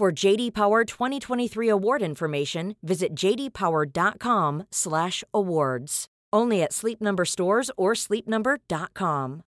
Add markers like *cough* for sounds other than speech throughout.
For JD Power 2023 award information, visit jdpower.com/awards. Only at Sleep Number stores or sleepnumber.com.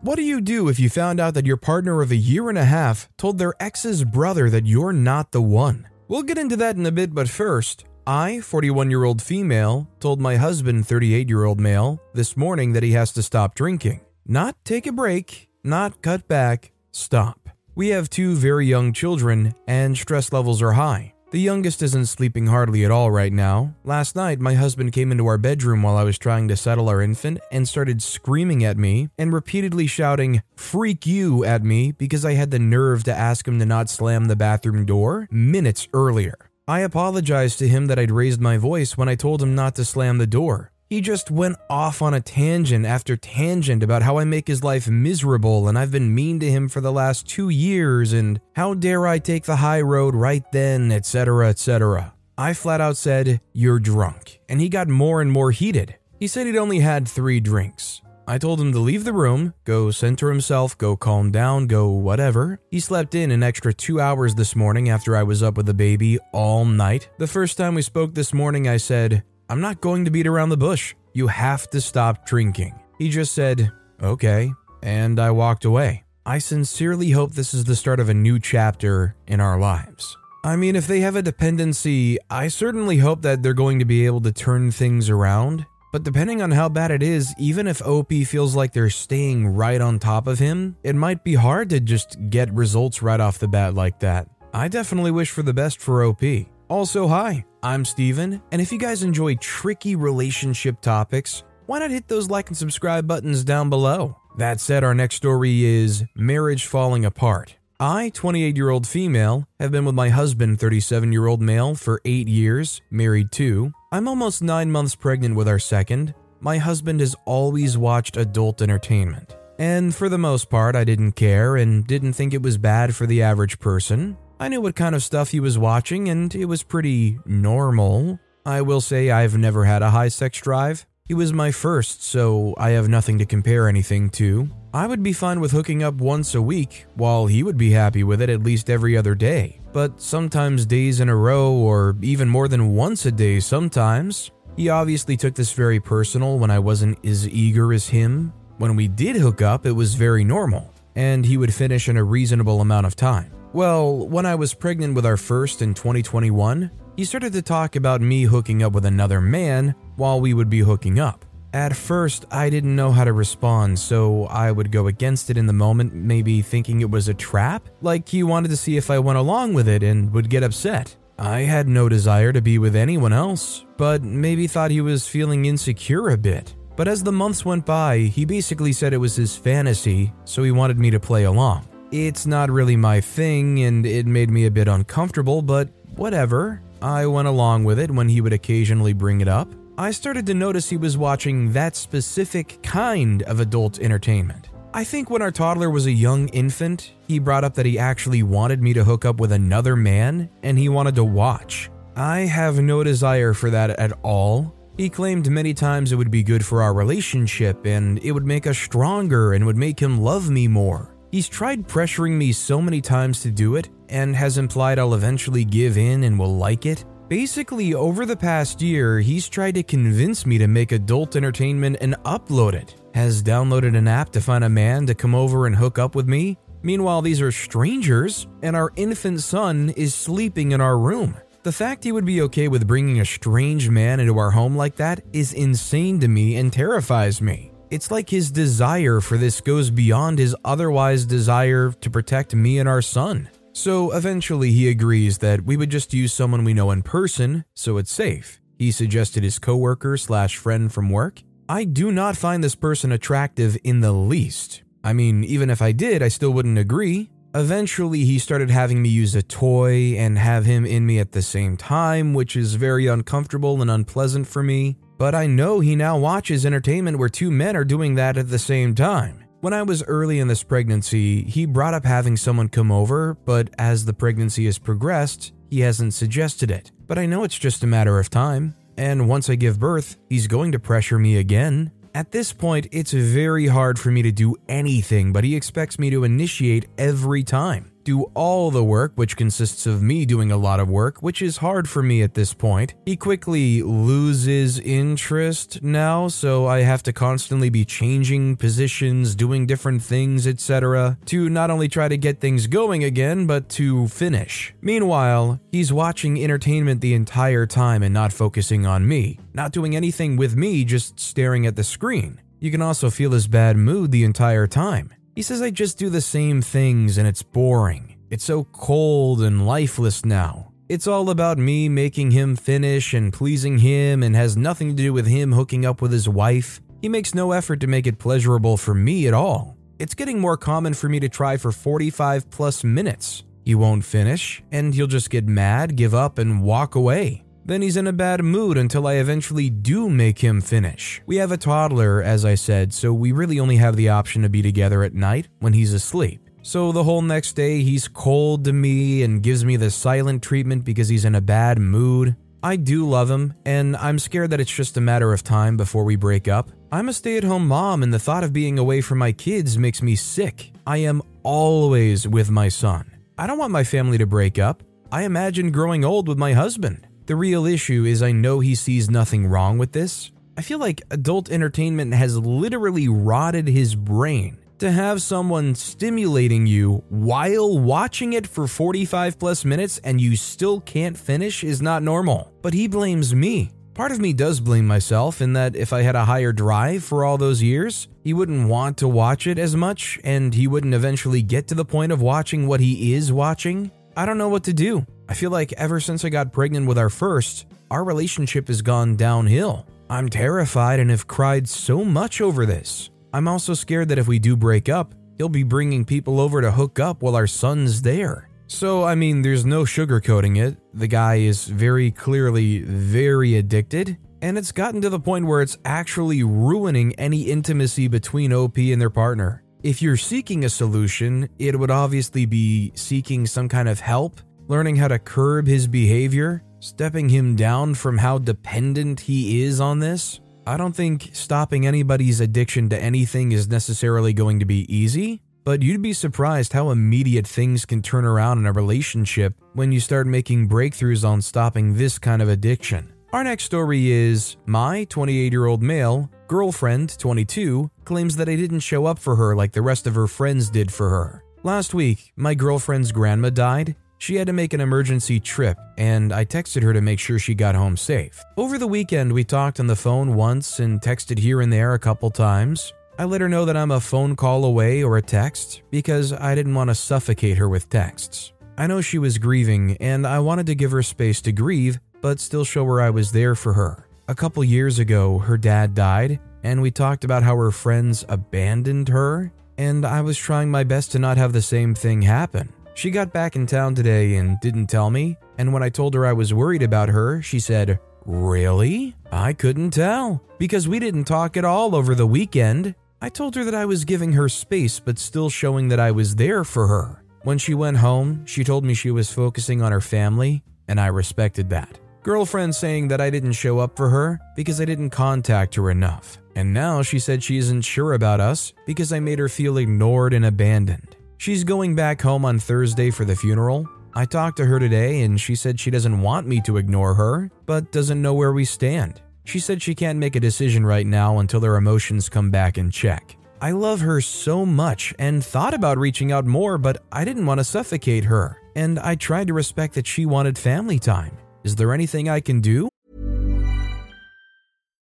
What do you do if you found out that your partner of a year and a half told their ex's brother that you're not the one? We'll get into that in a bit, but first, I, 41 year old female, told my husband, 38 year old male, this morning that he has to stop drinking. Not take a break, not cut back, stop. We have two very young children, and stress levels are high. The youngest isn't sleeping hardly at all right now. Last night, my husband came into our bedroom while I was trying to settle our infant and started screaming at me and repeatedly shouting, Freak you at me because I had the nerve to ask him to not slam the bathroom door minutes earlier. I apologized to him that I'd raised my voice when I told him not to slam the door. He just went off on a tangent after tangent about how I make his life miserable and I've been mean to him for the last two years and how dare I take the high road right then, etc., etc. I flat out said, You're drunk, and he got more and more heated. He said he'd only had three drinks. I told him to leave the room, go center himself, go calm down, go whatever. He slept in an extra two hours this morning after I was up with the baby all night. The first time we spoke this morning, I said, I'm not going to beat around the bush. You have to stop drinking. He just said, Okay, and I walked away. I sincerely hope this is the start of a new chapter in our lives. I mean, if they have a dependency, I certainly hope that they're going to be able to turn things around. But depending on how bad it is, even if OP feels like they're staying right on top of him, it might be hard to just get results right off the bat like that. I definitely wish for the best for OP. Also, hi, I'm Steven, and if you guys enjoy tricky relationship topics, why not hit those like and subscribe buttons down below? That said, our next story is Marriage Falling Apart. I, 28 year old female, have been with my husband, 37 year old male, for 8 years, married too. I'm almost 9 months pregnant with our second. My husband has always watched adult entertainment. And for the most part, I didn't care and didn't think it was bad for the average person. I knew what kind of stuff he was watching, and it was pretty normal. I will say I've never had a high sex drive. He was my first, so I have nothing to compare anything to. I would be fine with hooking up once a week, while he would be happy with it at least every other day. But sometimes days in a row, or even more than once a day sometimes. He obviously took this very personal when I wasn't as eager as him. When we did hook up, it was very normal, and he would finish in a reasonable amount of time. Well, when I was pregnant with our first in 2021, he started to talk about me hooking up with another man while we would be hooking up. At first, I didn't know how to respond, so I would go against it in the moment, maybe thinking it was a trap, like he wanted to see if I went along with it and would get upset. I had no desire to be with anyone else, but maybe thought he was feeling insecure a bit. But as the months went by, he basically said it was his fantasy, so he wanted me to play along. It's not really my thing, and it made me a bit uncomfortable, but whatever. I went along with it when he would occasionally bring it up. I started to notice he was watching that specific kind of adult entertainment. I think when our toddler was a young infant, he brought up that he actually wanted me to hook up with another man and he wanted to watch. I have no desire for that at all. He claimed many times it would be good for our relationship and it would make us stronger and would make him love me more. He's tried pressuring me so many times to do it and has implied I'll eventually give in and will like it. Basically, over the past year, he's tried to convince me to make adult entertainment and upload it. Has downloaded an app to find a man to come over and hook up with me. Meanwhile, these are strangers, and our infant son is sleeping in our room. The fact he would be okay with bringing a strange man into our home like that is insane to me and terrifies me. It's like his desire for this goes beyond his otherwise desire to protect me and our son. So eventually he agrees that we would just use someone we know in person, so it's safe. He suggested his coworker slash friend from work. I do not find this person attractive in the least. I mean, even if I did, I still wouldn't agree. Eventually, he started having me use a toy and have him in me at the same time, which is very uncomfortable and unpleasant for me. But I know he now watches entertainment where two men are doing that at the same time. When I was early in this pregnancy, he brought up having someone come over, but as the pregnancy has progressed, he hasn't suggested it. But I know it's just a matter of time, and once I give birth, he's going to pressure me again. At this point, it's very hard for me to do anything, but he expects me to initiate every time do all the work, which consists of me doing a lot of work, which is hard for me at this point. He quickly loses interest now, so I have to constantly be changing positions, doing different things, etc., to not only try to get things going again, but to finish. Meanwhile, he's watching entertainment the entire time and not focusing on me, not doing anything with me, just staring at the screen. You can also feel his bad mood the entire time. He says I just do the same things and it's boring. It's so cold and lifeless now. It's all about me making him finish and pleasing him and has nothing to do with him hooking up with his wife. He makes no effort to make it pleasurable for me at all. It's getting more common for me to try for 45 plus minutes. He won't finish, and he'll just get mad, give up, and walk away. Then he's in a bad mood until I eventually do make him finish. We have a toddler, as I said, so we really only have the option to be together at night when he's asleep. So the whole next day, he's cold to me and gives me the silent treatment because he's in a bad mood. I do love him, and I'm scared that it's just a matter of time before we break up. I'm a stay at home mom, and the thought of being away from my kids makes me sick. I am always with my son. I don't want my family to break up. I imagine growing old with my husband. The real issue is I know he sees nothing wrong with this. I feel like adult entertainment has literally rotted his brain. To have someone stimulating you while watching it for 45 plus minutes and you still can't finish is not normal. But he blames me. Part of me does blame myself in that if I had a higher drive for all those years, he wouldn't want to watch it as much and he wouldn't eventually get to the point of watching what he is watching. I don't know what to do. I feel like ever since I got pregnant with our first, our relationship has gone downhill. I'm terrified and have cried so much over this. I'm also scared that if we do break up, he'll be bringing people over to hook up while our son's there. So, I mean, there's no sugarcoating it. The guy is very clearly very addicted, and it's gotten to the point where it's actually ruining any intimacy between OP and their partner. If you're seeking a solution, it would obviously be seeking some kind of help, learning how to curb his behavior, stepping him down from how dependent he is on this. I don't think stopping anybody's addiction to anything is necessarily going to be easy, but you'd be surprised how immediate things can turn around in a relationship when you start making breakthroughs on stopping this kind of addiction. Our next story is my 28 year old male girlfriend, 22, claims that I didn't show up for her like the rest of her friends did for her. Last week, my girlfriend's grandma died. She had to make an emergency trip, and I texted her to make sure she got home safe. Over the weekend, we talked on the phone once and texted here and there a couple times. I let her know that I'm a phone call away or a text because I didn't want to suffocate her with texts. I know she was grieving, and I wanted to give her space to grieve, but still show her I was there for her. A couple years ago, her dad died, and we talked about how her friends abandoned her, and I was trying my best to not have the same thing happen. She got back in town today and didn't tell me, and when I told her I was worried about her, she said, Really? I couldn't tell, because we didn't talk at all over the weekend. I told her that I was giving her space, but still showing that I was there for her. When she went home, she told me she was focusing on her family, and I respected that. Girlfriend saying that I didn't show up for her because I didn't contact her enough. And now she said she isn't sure about us because I made her feel ignored and abandoned. She's going back home on Thursday for the funeral. I talked to her today and she said she doesn't want me to ignore her, but doesn't know where we stand. She said she can't make a decision right now until her emotions come back in check. I love her so much and thought about reaching out more, but I didn't want to suffocate her, and I tried to respect that she wanted family time. Is there anything I can do?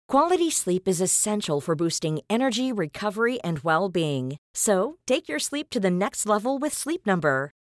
Quality sleep is essential for boosting energy, recovery, and well being. So take your sleep to the next level with Sleep Number.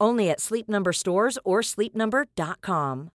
Only at Sleep Number stores or sleepnumber.com.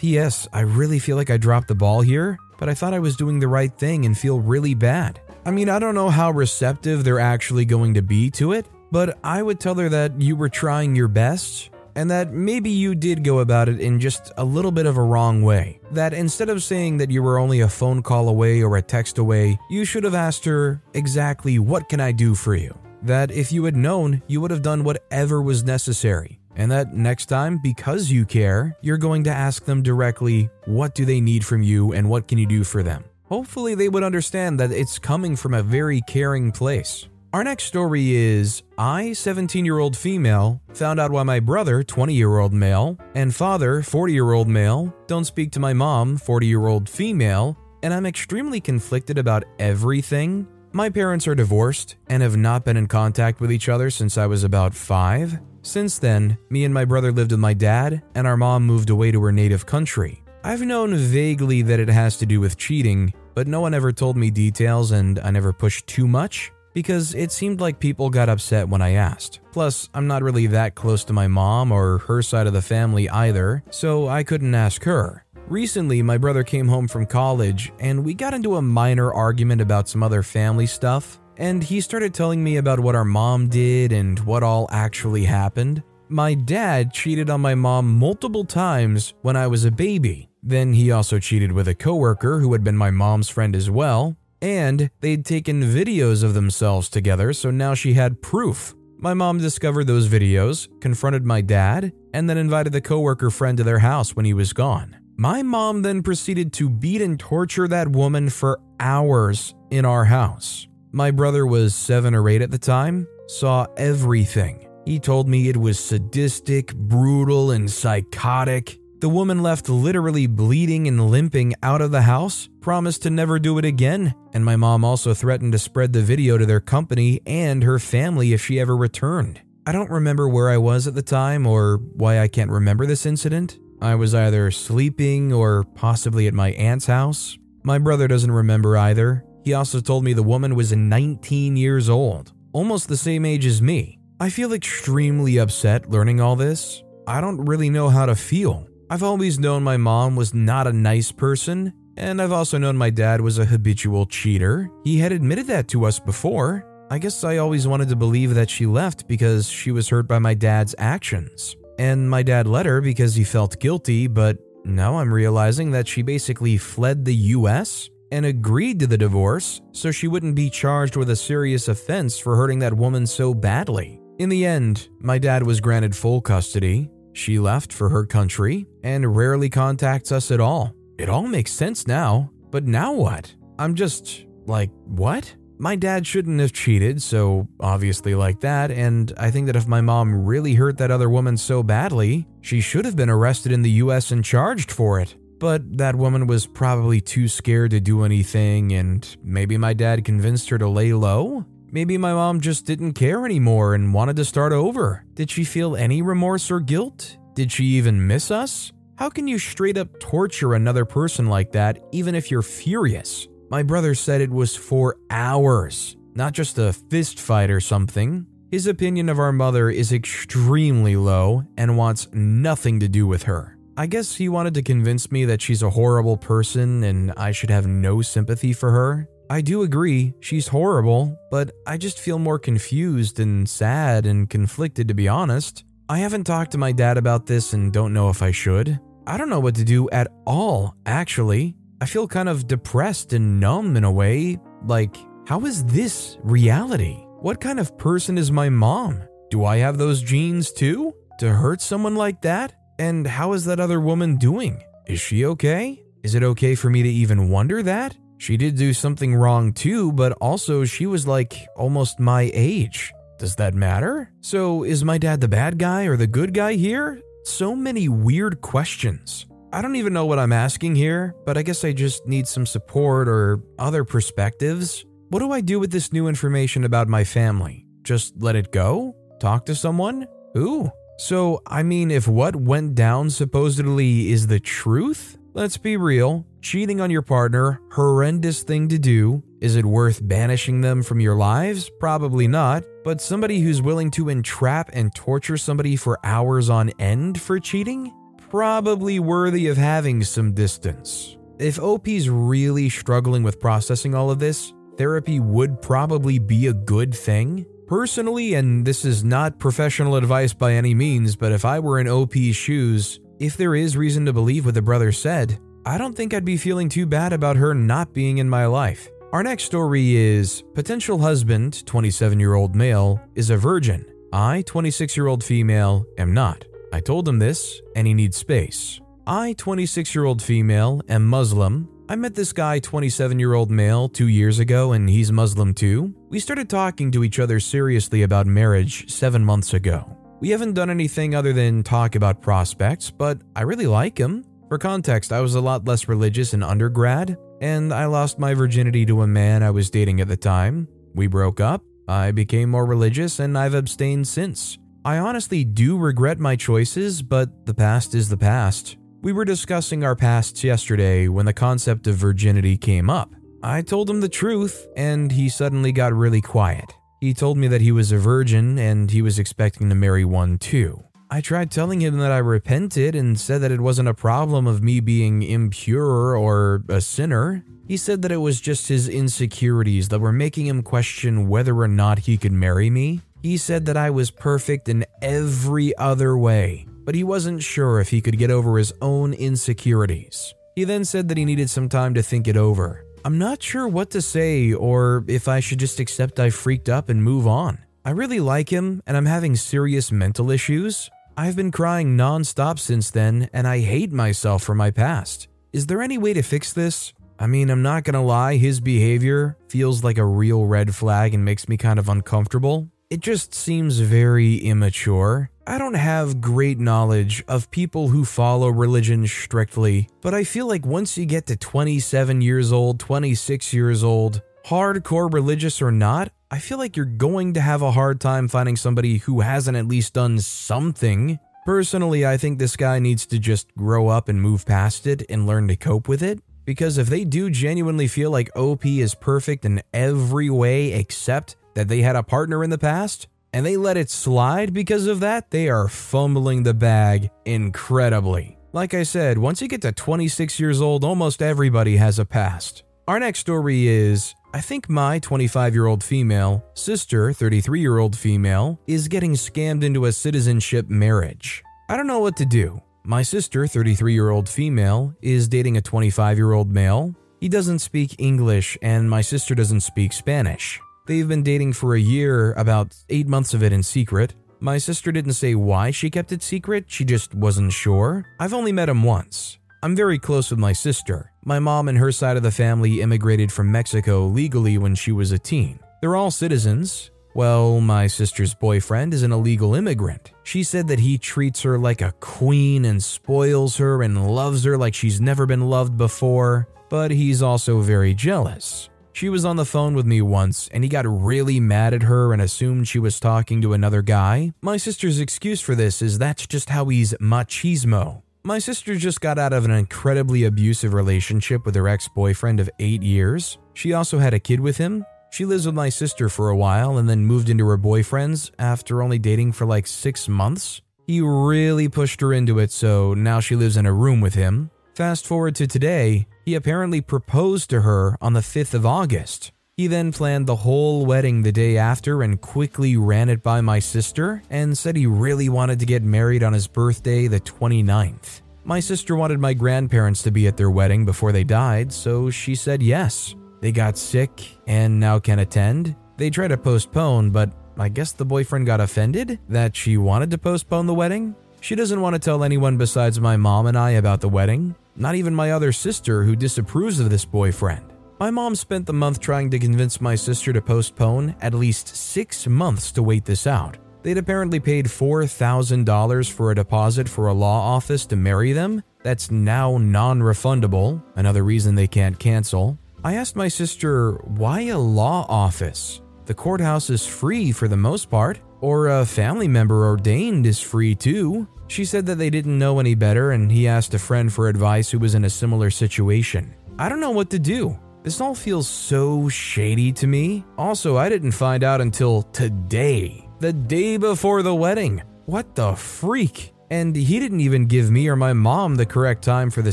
P.S. I really feel like I dropped the ball here, but I thought I was doing the right thing and feel really bad. I mean, I don't know how receptive they're actually going to be to it, but I would tell her that you were trying your best and that maybe you did go about it in just a little bit of a wrong way. That instead of saying that you were only a phone call away or a text away, you should have asked her exactly what can I do for you? That if you had known, you would have done whatever was necessary. And that next time, because you care, you're going to ask them directly, what do they need from you and what can you do for them? Hopefully, they would understand that it's coming from a very caring place. Our next story is I, 17 year old female, found out why my brother, 20 year old male, and father, 40 year old male, don't speak to my mom, 40 year old female, and I'm extremely conflicted about everything. My parents are divorced and have not been in contact with each other since I was about five. Since then, me and my brother lived with my dad, and our mom moved away to her native country. I've known vaguely that it has to do with cheating, but no one ever told me details and I never pushed too much because it seemed like people got upset when I asked. Plus, I'm not really that close to my mom or her side of the family either, so I couldn't ask her. Recently, my brother came home from college and we got into a minor argument about some other family stuff, and he started telling me about what our mom did and what all actually happened. My dad cheated on my mom multiple times when I was a baby. Then he also cheated with a coworker who had been my mom's friend as well, and they'd taken videos of themselves together, so now she had proof. My mom discovered those videos, confronted my dad, and then invited the coworker friend to their house when he was gone. My mom then proceeded to beat and torture that woman for hours in our house. My brother was seven or eight at the time, saw everything. He told me it was sadistic, brutal, and psychotic. The woman left literally bleeding and limping out of the house, promised to never do it again, and my mom also threatened to spread the video to their company and her family if she ever returned. I don't remember where I was at the time or why I can't remember this incident, I was either sleeping or possibly at my aunt's house. My brother doesn't remember either. He also told me the woman was 19 years old, almost the same age as me. I feel extremely upset learning all this. I don't really know how to feel. I've always known my mom was not a nice person, and I've also known my dad was a habitual cheater. He had admitted that to us before. I guess I always wanted to believe that she left because she was hurt by my dad's actions and my dad let her because he felt guilty, but now I'm realizing that she basically fled the US and agreed to the divorce so she wouldn't be charged with a serious offense for hurting that woman so badly. In the end, my dad was granted full custody. She left for her country and rarely contacts us at all. It all makes sense now, but now what? I'm just like, what? My dad shouldn't have cheated, so obviously, like that, and I think that if my mom really hurt that other woman so badly, she should have been arrested in the US and charged for it. But that woman was probably too scared to do anything, and maybe my dad convinced her to lay low? Maybe my mom just didn't care anymore and wanted to start over. Did she feel any remorse or guilt? Did she even miss us? How can you straight up torture another person like that, even if you're furious? My brother said it was for hours, not just a fist fight or something. His opinion of our mother is extremely low and wants nothing to do with her. I guess he wanted to convince me that she's a horrible person and I should have no sympathy for her. I do agree, she's horrible, but I just feel more confused and sad and conflicted to be honest. I haven't talked to my dad about this and don't know if I should. I don't know what to do at all, actually. I feel kind of depressed and numb in a way. Like, how is this reality? What kind of person is my mom? Do I have those genes too? To hurt someone like that? And how is that other woman doing? Is she okay? Is it okay for me to even wonder that? She did do something wrong too, but also she was like almost my age. does that matter? So, is my dad the bad guy or the good guy here? So many weird questions. I don't even know what I'm asking here, but I guess I just need some support or other perspectives. What do I do with this new information about my family? Just let it go? Talk to someone? Who? So, I mean, if what went down supposedly is the truth, let's be real. Cheating on your partner, horrendous thing to do. Is it worth banishing them from your lives? Probably not. But somebody who's willing to entrap and torture somebody for hours on end for cheating? Probably worthy of having some distance. If OP's really struggling with processing all of this, therapy would probably be a good thing. Personally, and this is not professional advice by any means, but if I were in OP's shoes, if there is reason to believe what the brother said, I don't think I'd be feeling too bad about her not being in my life. Our next story is Potential husband, 27 year old male, is a virgin. I, 26 year old female, am not. I told him this, and he needs space. I, 26 year old female, am Muslim. I met this guy, 27 year old male, two years ago, and he's Muslim too. We started talking to each other seriously about marriage seven months ago. We haven't done anything other than talk about prospects, but I really like him. For context, I was a lot less religious in undergrad, and I lost my virginity to a man I was dating at the time. We broke up, I became more religious, and I've abstained since. I honestly do regret my choices, but the past is the past. We were discussing our pasts yesterday when the concept of virginity came up. I told him the truth, and he suddenly got really quiet. He told me that he was a virgin and he was expecting to marry one too. I tried telling him that I repented and said that it wasn't a problem of me being impure or a sinner. He said that it was just his insecurities that were making him question whether or not he could marry me. He said that I was perfect in every other way, but he wasn't sure if he could get over his own insecurities. He then said that he needed some time to think it over. I'm not sure what to say or if I should just accept I freaked up and move on. I really like him and I'm having serious mental issues. I've been crying nonstop since then and I hate myself for my past. Is there any way to fix this? I mean, I'm not gonna lie, his behavior feels like a real red flag and makes me kind of uncomfortable. It just seems very immature. I don't have great knowledge of people who follow religion strictly, but I feel like once you get to 27 years old, 26 years old, hardcore religious or not, I feel like you're going to have a hard time finding somebody who hasn't at least done something. Personally, I think this guy needs to just grow up and move past it and learn to cope with it. Because if they do genuinely feel like OP is perfect in every way except that they had a partner in the past and they let it slide because of that, they are fumbling the bag incredibly. Like I said, once you get to 26 years old, almost everybody has a past. Our next story is I think my 25 year old female sister, 33 year old female, is getting scammed into a citizenship marriage. I don't know what to do. My sister, 33 year old female, is dating a 25 year old male. He doesn't speak English, and my sister doesn't speak Spanish. They've been dating for a year, about eight months of it in secret. My sister didn't say why she kept it secret, she just wasn't sure. I've only met him once. I'm very close with my sister. My mom and her side of the family immigrated from Mexico legally when she was a teen. They're all citizens. Well, my sister's boyfriend is an illegal immigrant. She said that he treats her like a queen and spoils her and loves her like she's never been loved before, but he's also very jealous. She was on the phone with me once and he got really mad at her and assumed she was talking to another guy. My sister's excuse for this is that's just how he's machismo. My sister just got out of an incredibly abusive relationship with her ex boyfriend of eight years. She also had a kid with him. She lives with my sister for a while and then moved into her boyfriend's after only dating for like six months. He really pushed her into it, so now she lives in a room with him. Fast forward to today, he apparently proposed to her on the 5th of August. He then planned the whole wedding the day after and quickly ran it by my sister and said he really wanted to get married on his birthday, the 29th. My sister wanted my grandparents to be at their wedding before they died, so she said yes. They got sick and now can attend. They tried to postpone, but I guess the boyfriend got offended that she wanted to postpone the wedding. She doesn't want to tell anyone besides my mom and I about the wedding, not even my other sister who disapproves of this boyfriend. My mom spent the month trying to convince my sister to postpone at least six months to wait this out. They'd apparently paid $4,000 for a deposit for a law office to marry them. That's now non refundable, another reason they can't cancel. I asked my sister, why a law office? The courthouse is free for the most part, or a family member ordained is free too. She said that they didn't know any better and he asked a friend for advice who was in a similar situation. I don't know what to do. This all feels so shady to me. Also, I didn't find out until today, the day before the wedding. What the freak? And he didn't even give me or my mom the correct time for the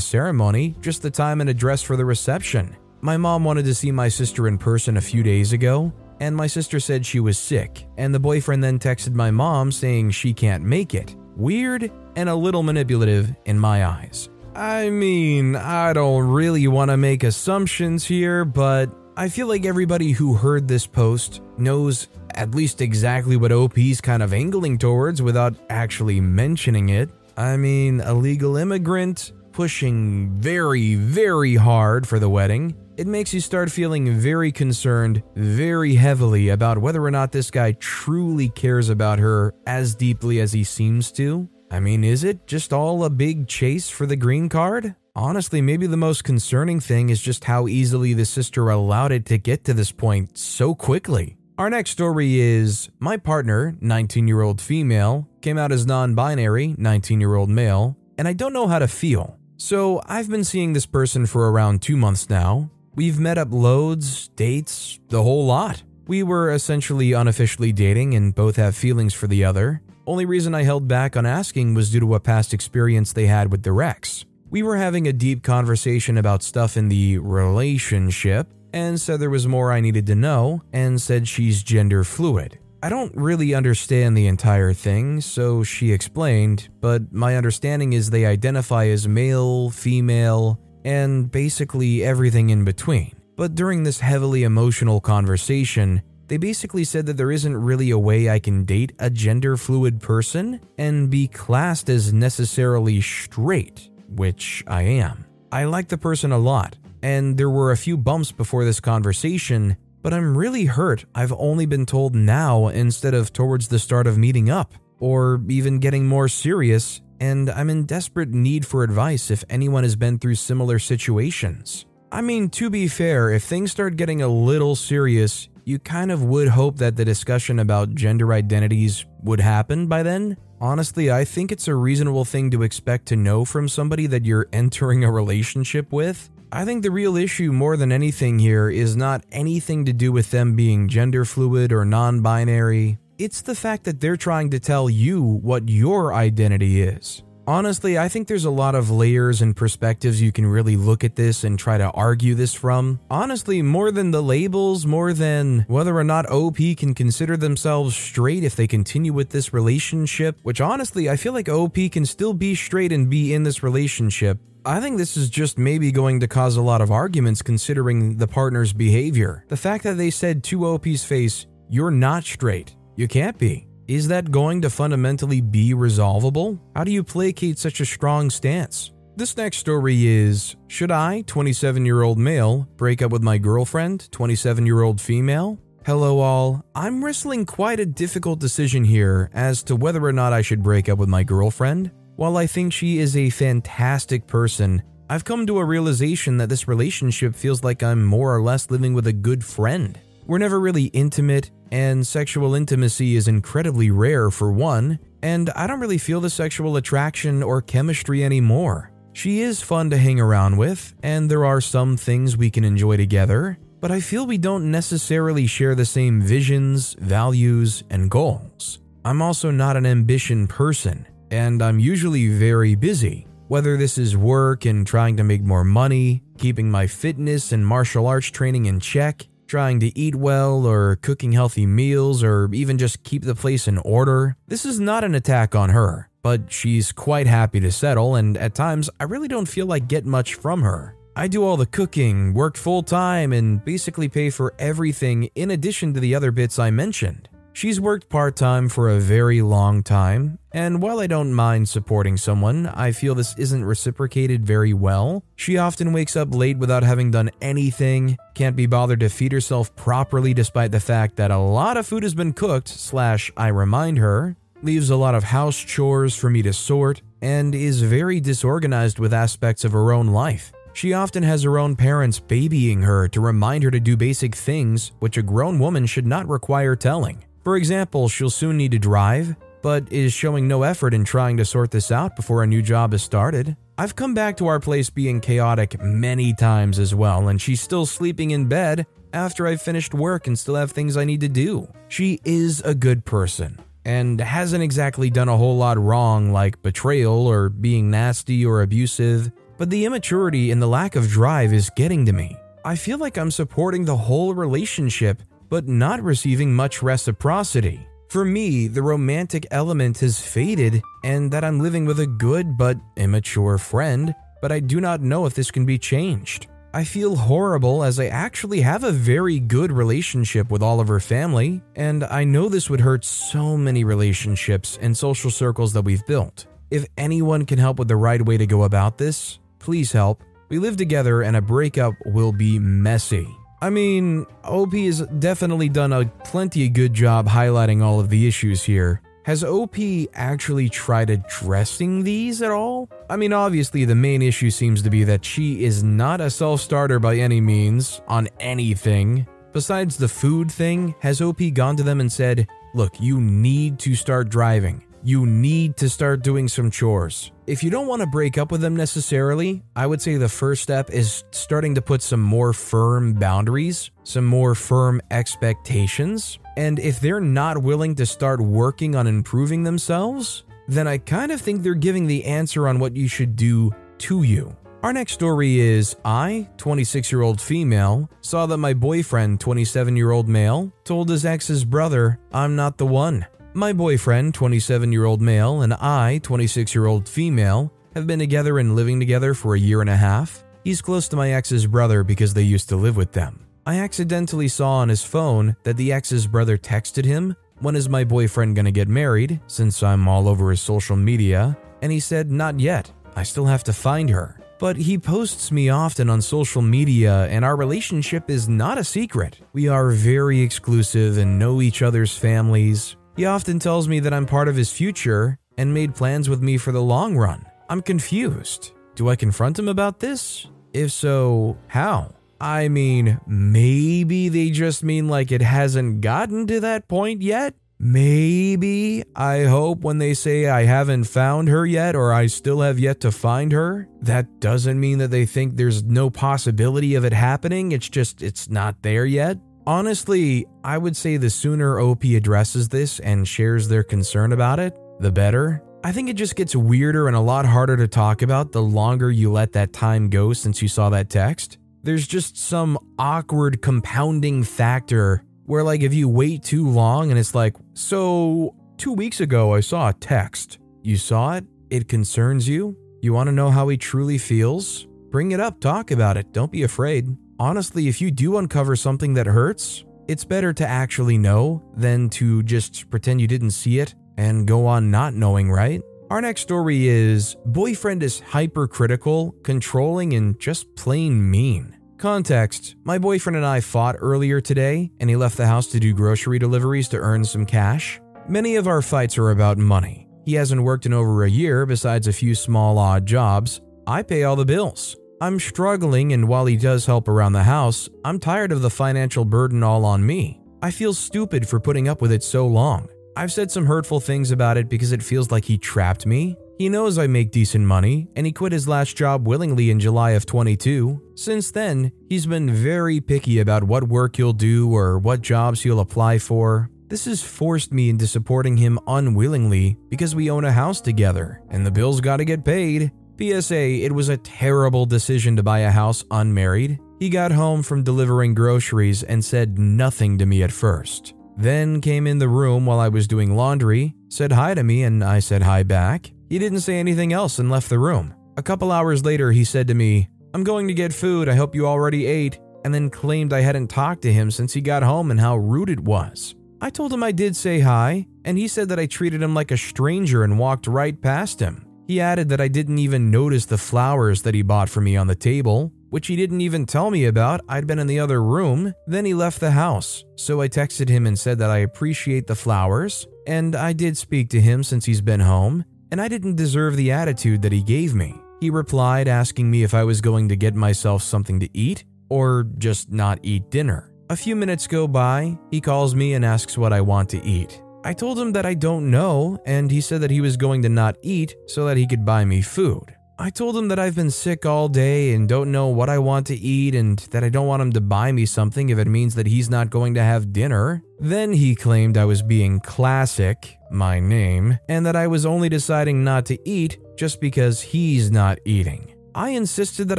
ceremony, just the time and address for the reception. My mom wanted to see my sister in person a few days ago, and my sister said she was sick, and the boyfriend then texted my mom saying she can't make it. Weird and a little manipulative in my eyes. I mean, I don't really want to make assumptions here, but I feel like everybody who heard this post knows at least exactly what OP's kind of angling towards without actually mentioning it. I mean, a legal immigrant pushing very, very hard for the wedding it makes you start feeling very concerned, very heavily about whether or not this guy truly cares about her as deeply as he seems to. I mean, is it just all a big chase for the green card? Honestly, maybe the most concerning thing is just how easily the sister allowed it to get to this point so quickly. Our next story is my partner, 19 year old female, came out as non binary, 19 year old male, and I don't know how to feel. So I've been seeing this person for around two months now, We've met up loads, dates, the whole lot. We were essentially unofficially dating and both have feelings for the other. Only reason I held back on asking was due to a past experience they had with their ex. We were having a deep conversation about stuff in the relationship and said there was more I needed to know and said she's gender fluid. I don't really understand the entire thing, so she explained, but my understanding is they identify as male, female, and basically everything in between. But during this heavily emotional conversation, they basically said that there isn't really a way I can date a gender fluid person and be classed as necessarily straight, which I am. I like the person a lot, and there were a few bumps before this conversation, but I'm really hurt I've only been told now instead of towards the start of meeting up, or even getting more serious and I'm in desperate need for advice if anyone has been through similar situations. I mean, to be fair, if things start getting a little serious, you kind of would hope that the discussion about gender identities would happen by then. Honestly, I think it's a reasonable thing to expect to know from somebody that you're *laughs* entering a relationship with. I think the real issue, more than anything here, is not anything to do with them being gender fluid or non binary. It's the fact that they're trying to tell you what your identity is. Honestly, I think there's a lot of layers and perspectives you can really look at this and try to argue this from. Honestly, more than the labels, more than whether or not OP can consider themselves straight if they continue with this relationship, which honestly, I feel like OP can still be straight and be in this relationship. I think this is just maybe going to cause a lot of arguments considering the partner's behavior. The fact that they said to OP's face, You're not straight. You can't be. Is that going to fundamentally be resolvable? How do you placate such a strong stance? This next story is Should I, 27 year old male, break up with my girlfriend, 27 year old female? Hello, all. I'm wrestling quite a difficult decision here as to whether or not I should break up with my girlfriend. While I think she is a fantastic person, I've come to a realization that this relationship feels like I'm more or less living with a good friend. We're never really intimate, and sexual intimacy is incredibly rare for one, and I don't really feel the sexual attraction or chemistry anymore. She is fun to hang around with, and there are some things we can enjoy together, but I feel we don't necessarily share the same visions, values, and goals. I'm also not an ambition person, and I'm usually very busy. Whether this is work and trying to make more money, keeping my fitness and martial arts training in check, trying to eat well or cooking healthy meals or even just keep the place in order. This is not an attack on her, but she's quite happy to settle, and at times I really don't feel like get much from her. I do all the cooking, work full time, and basically pay for everything in addition to the other bits I mentioned. She's worked part time for a very long time, and while I don't mind supporting someone, I feel this isn't reciprocated very well. She often wakes up late without having done anything, can't be bothered to feed herself properly despite the fact that a lot of food has been cooked, slash, I remind her, leaves a lot of house chores for me to sort, and is very disorganized with aspects of her own life. She often has her own parents babying her to remind her to do basic things which a grown woman should not require telling. For example, she'll soon need to drive, but is showing no effort in trying to sort this out before a new job is started. I've come back to our place being chaotic many times as well, and she's still sleeping in bed after I've finished work and still have things I need to do. She is a good person and hasn't exactly done a whole lot wrong, like betrayal or being nasty or abusive, but the immaturity and the lack of drive is getting to me. I feel like I'm supporting the whole relationship but not receiving much reciprocity. For me, the romantic element has faded, and that I'm living with a good but immature friend, but I do not know if this can be changed. I feel horrible as I actually have a very good relationship with all of her family, and I know this would hurt so many relationships and social circles that we've built. If anyone can help with the right way to go about this, please help. We live together, and a breakup will be messy. I mean, OP has definitely done a plenty of good job highlighting all of the issues here. Has OP actually tried addressing these at all? I mean, obviously, the main issue seems to be that she is not a self starter by any means on anything. Besides the food thing, has OP gone to them and said, Look, you need to start driving you need to start doing some chores. If you don't want to break up with them necessarily, I would say the first step is starting to put some more firm boundaries, some more firm expectations. And if they're not willing to start working on improving themselves, then I kind of think they're giving the answer on what you should do to you. Our next story is I, 26 year old female, saw that my boyfriend, 27 year old male, told his ex's brother, I'm not the one. My boyfriend, 27 year old male, and I, 26 year old female, have been together and living together for a year and a half. He's close to my ex's brother because they used to live with them. I accidentally saw on his phone that the ex's brother texted him, When is my boyfriend gonna get married? Since I'm all over his social media. And he said, Not yet. I still have to find her. But he posts me often on social media, and our relationship is not a secret. We are very exclusive and know each other's families. He often tells me that I'm part of his future and made plans with me for the long run. I'm confused. Do I confront him about this? If so, how? I mean, maybe they just mean like it hasn't gotten to that point yet? Maybe I hope when they say I haven't found her yet or I still have yet to find her, that doesn't mean that they think there's no possibility of it happening. It's just, it's not there yet. Honestly, I would say the sooner OP addresses this and shares their concern about it, the better. I think it just gets weirder and a lot harder to talk about the longer you let that time go since you saw that text. There's just some awkward compounding factor where, like, if you wait too long and it's like, so two weeks ago I saw a text. You saw it? It concerns you? You want to know how he truly feels? Bring it up, talk about it, don't be afraid honestly, if you do uncover something that hurts, it's better to actually know than to just pretend you didn't see it and go on not knowing, right? Our next story is Boyfriend is hypercritical, controlling, and just plain mean. Context My boyfriend and I fought earlier today, and he left the house to do grocery deliveries to earn some cash. Many of our fights are about money. He hasn't worked in over a year besides a few small odd jobs. I pay all the bills. I'm struggling, and while he does help around the house, I'm tired of the financial burden all on me. I feel stupid for putting up with it so long. I've said some hurtful things about it because it feels like he trapped me. He knows I make decent money, and he quit his last job willingly in July of 22. Since then, he's been very picky about what work he'll do or what jobs he'll apply for. This has forced me into supporting him unwillingly because we own a house together, and the bills gotta get paid. PSA, it was a terrible decision to buy a house unmarried. He got home from delivering groceries and said nothing to me at first. Then came in the room while I was doing laundry, said hi to me, and I said hi back. He didn't say anything else and left the room. A couple hours later, he said to me, I'm going to get food, I hope you already ate, and then claimed I hadn't talked to him since he got home and how rude it was. I told him I did say hi, and he said that I treated him like a stranger and walked right past him. He added that I didn't even notice the flowers that he bought for me on the table, which he didn't even tell me about. I'd been in the other room. Then he left the house. So I texted him and said that I appreciate the flowers, and I did speak to him since he's been home, and I didn't deserve the attitude that he gave me. He replied asking me if I was going to get myself something to eat or just not eat dinner. A few minutes go by, he calls me and asks what I want to eat. I told him that I don't know, and he said that he was going to not eat so that he could buy me food. I told him that I've been sick all day and don't know what I want to eat, and that I don't want him to buy me something if it means that he's not going to have dinner. Then he claimed I was being classic, my name, and that I was only deciding not to eat just because he's not eating. I insisted that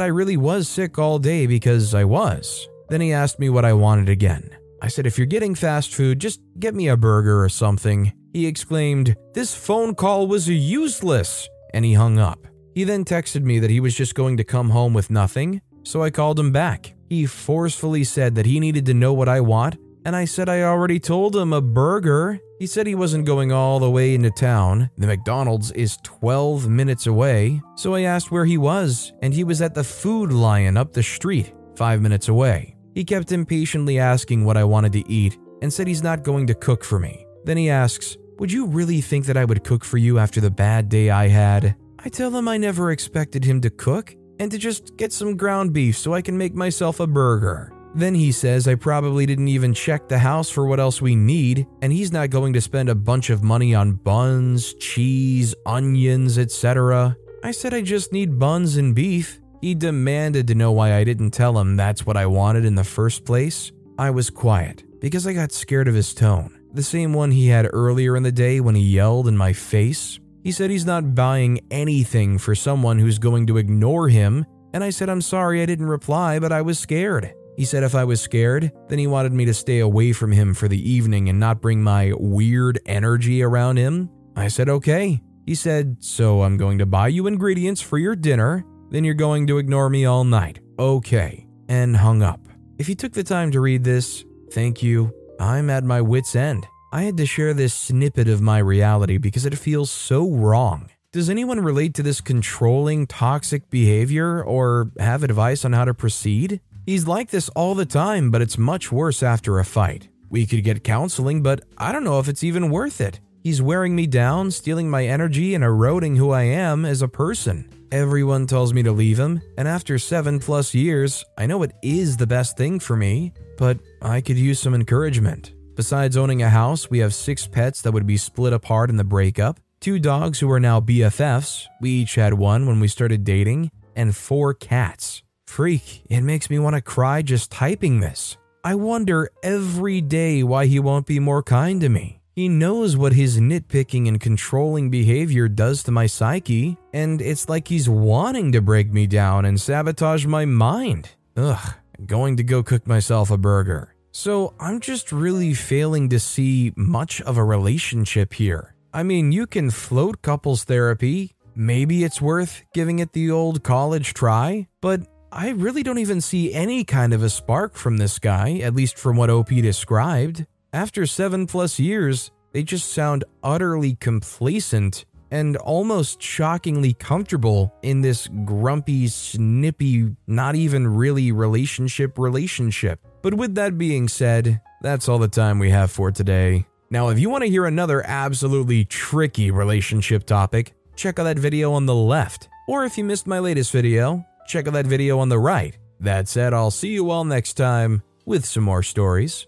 I really was sick all day because I was. Then he asked me what I wanted again. I said, if you're getting fast food, just get me a burger or something. He exclaimed, This phone call was useless, and he hung up. He then texted me that he was just going to come home with nothing, so I called him back. He forcefully said that he needed to know what I want, and I said I already told him a burger. He said he wasn't going all the way into town. The McDonald's is 12 minutes away, so I asked where he was, and he was at the Food Lion up the street, 5 minutes away. He kept impatiently asking what I wanted to eat and said he's not going to cook for me. Then he asks, Would you really think that I would cook for you after the bad day I had? I tell him I never expected him to cook and to just get some ground beef so I can make myself a burger. Then he says I probably didn't even check the house for what else we need, and he's not going to spend a bunch of money on buns, cheese, onions, etc. I said I just need buns and beef. He demanded to know why I didn't tell him that's what I wanted in the first place. I was quiet because I got scared of his tone, the same one he had earlier in the day when he yelled in my face. He said he's not buying anything for someone who's going to ignore him, and I said I'm sorry I didn't reply, but I was scared. He said if I was scared, then he wanted me to stay away from him for the evening and not bring my weird energy around him. I said okay. He said, So I'm going to buy you ingredients for your dinner, then you're going to ignore me all night. Okay. And hung up. If you took the time to read this, thank you. I'm at my wits' end. I had to share this snippet of my reality because it feels so wrong. Does anyone relate to this controlling, toxic behavior or have advice on how to proceed? He's like this all the time, but it's much worse after a fight. We could get counseling, but I don't know if it's even worth it. He's wearing me down, stealing my energy, and eroding who I am as a person. Everyone tells me to leave him, and after seven plus years, I know it is the best thing for me, but I could use some encouragement. Besides owning a house, we have six pets that would be split apart in the breakup, two dogs who are now BFFs, we each had one when we started dating, and four cats. Freak, it makes me want to cry just typing this. I wonder every day why he won't be more kind to me. He knows what his nitpicking and controlling behavior does to my psyche, and it's like he's wanting to break me down and sabotage my mind. Ugh, I'm going to go cook myself a burger. So I'm just really failing to see much of a relationship here. I mean, you can float couples therapy. Maybe it's worth giving it the old college try, but I really don't even see any kind of a spark from this guy, at least from what OP described. After seven plus years, they just sound utterly complacent and almost shockingly comfortable in this grumpy, snippy, not even really relationship relationship. But with that being said, that's all the time we have for today. Now, if you want to hear another absolutely tricky relationship topic, check out that video on the left. Or if you missed my latest video, check out that video on the right. That said, I'll see you all next time with some more stories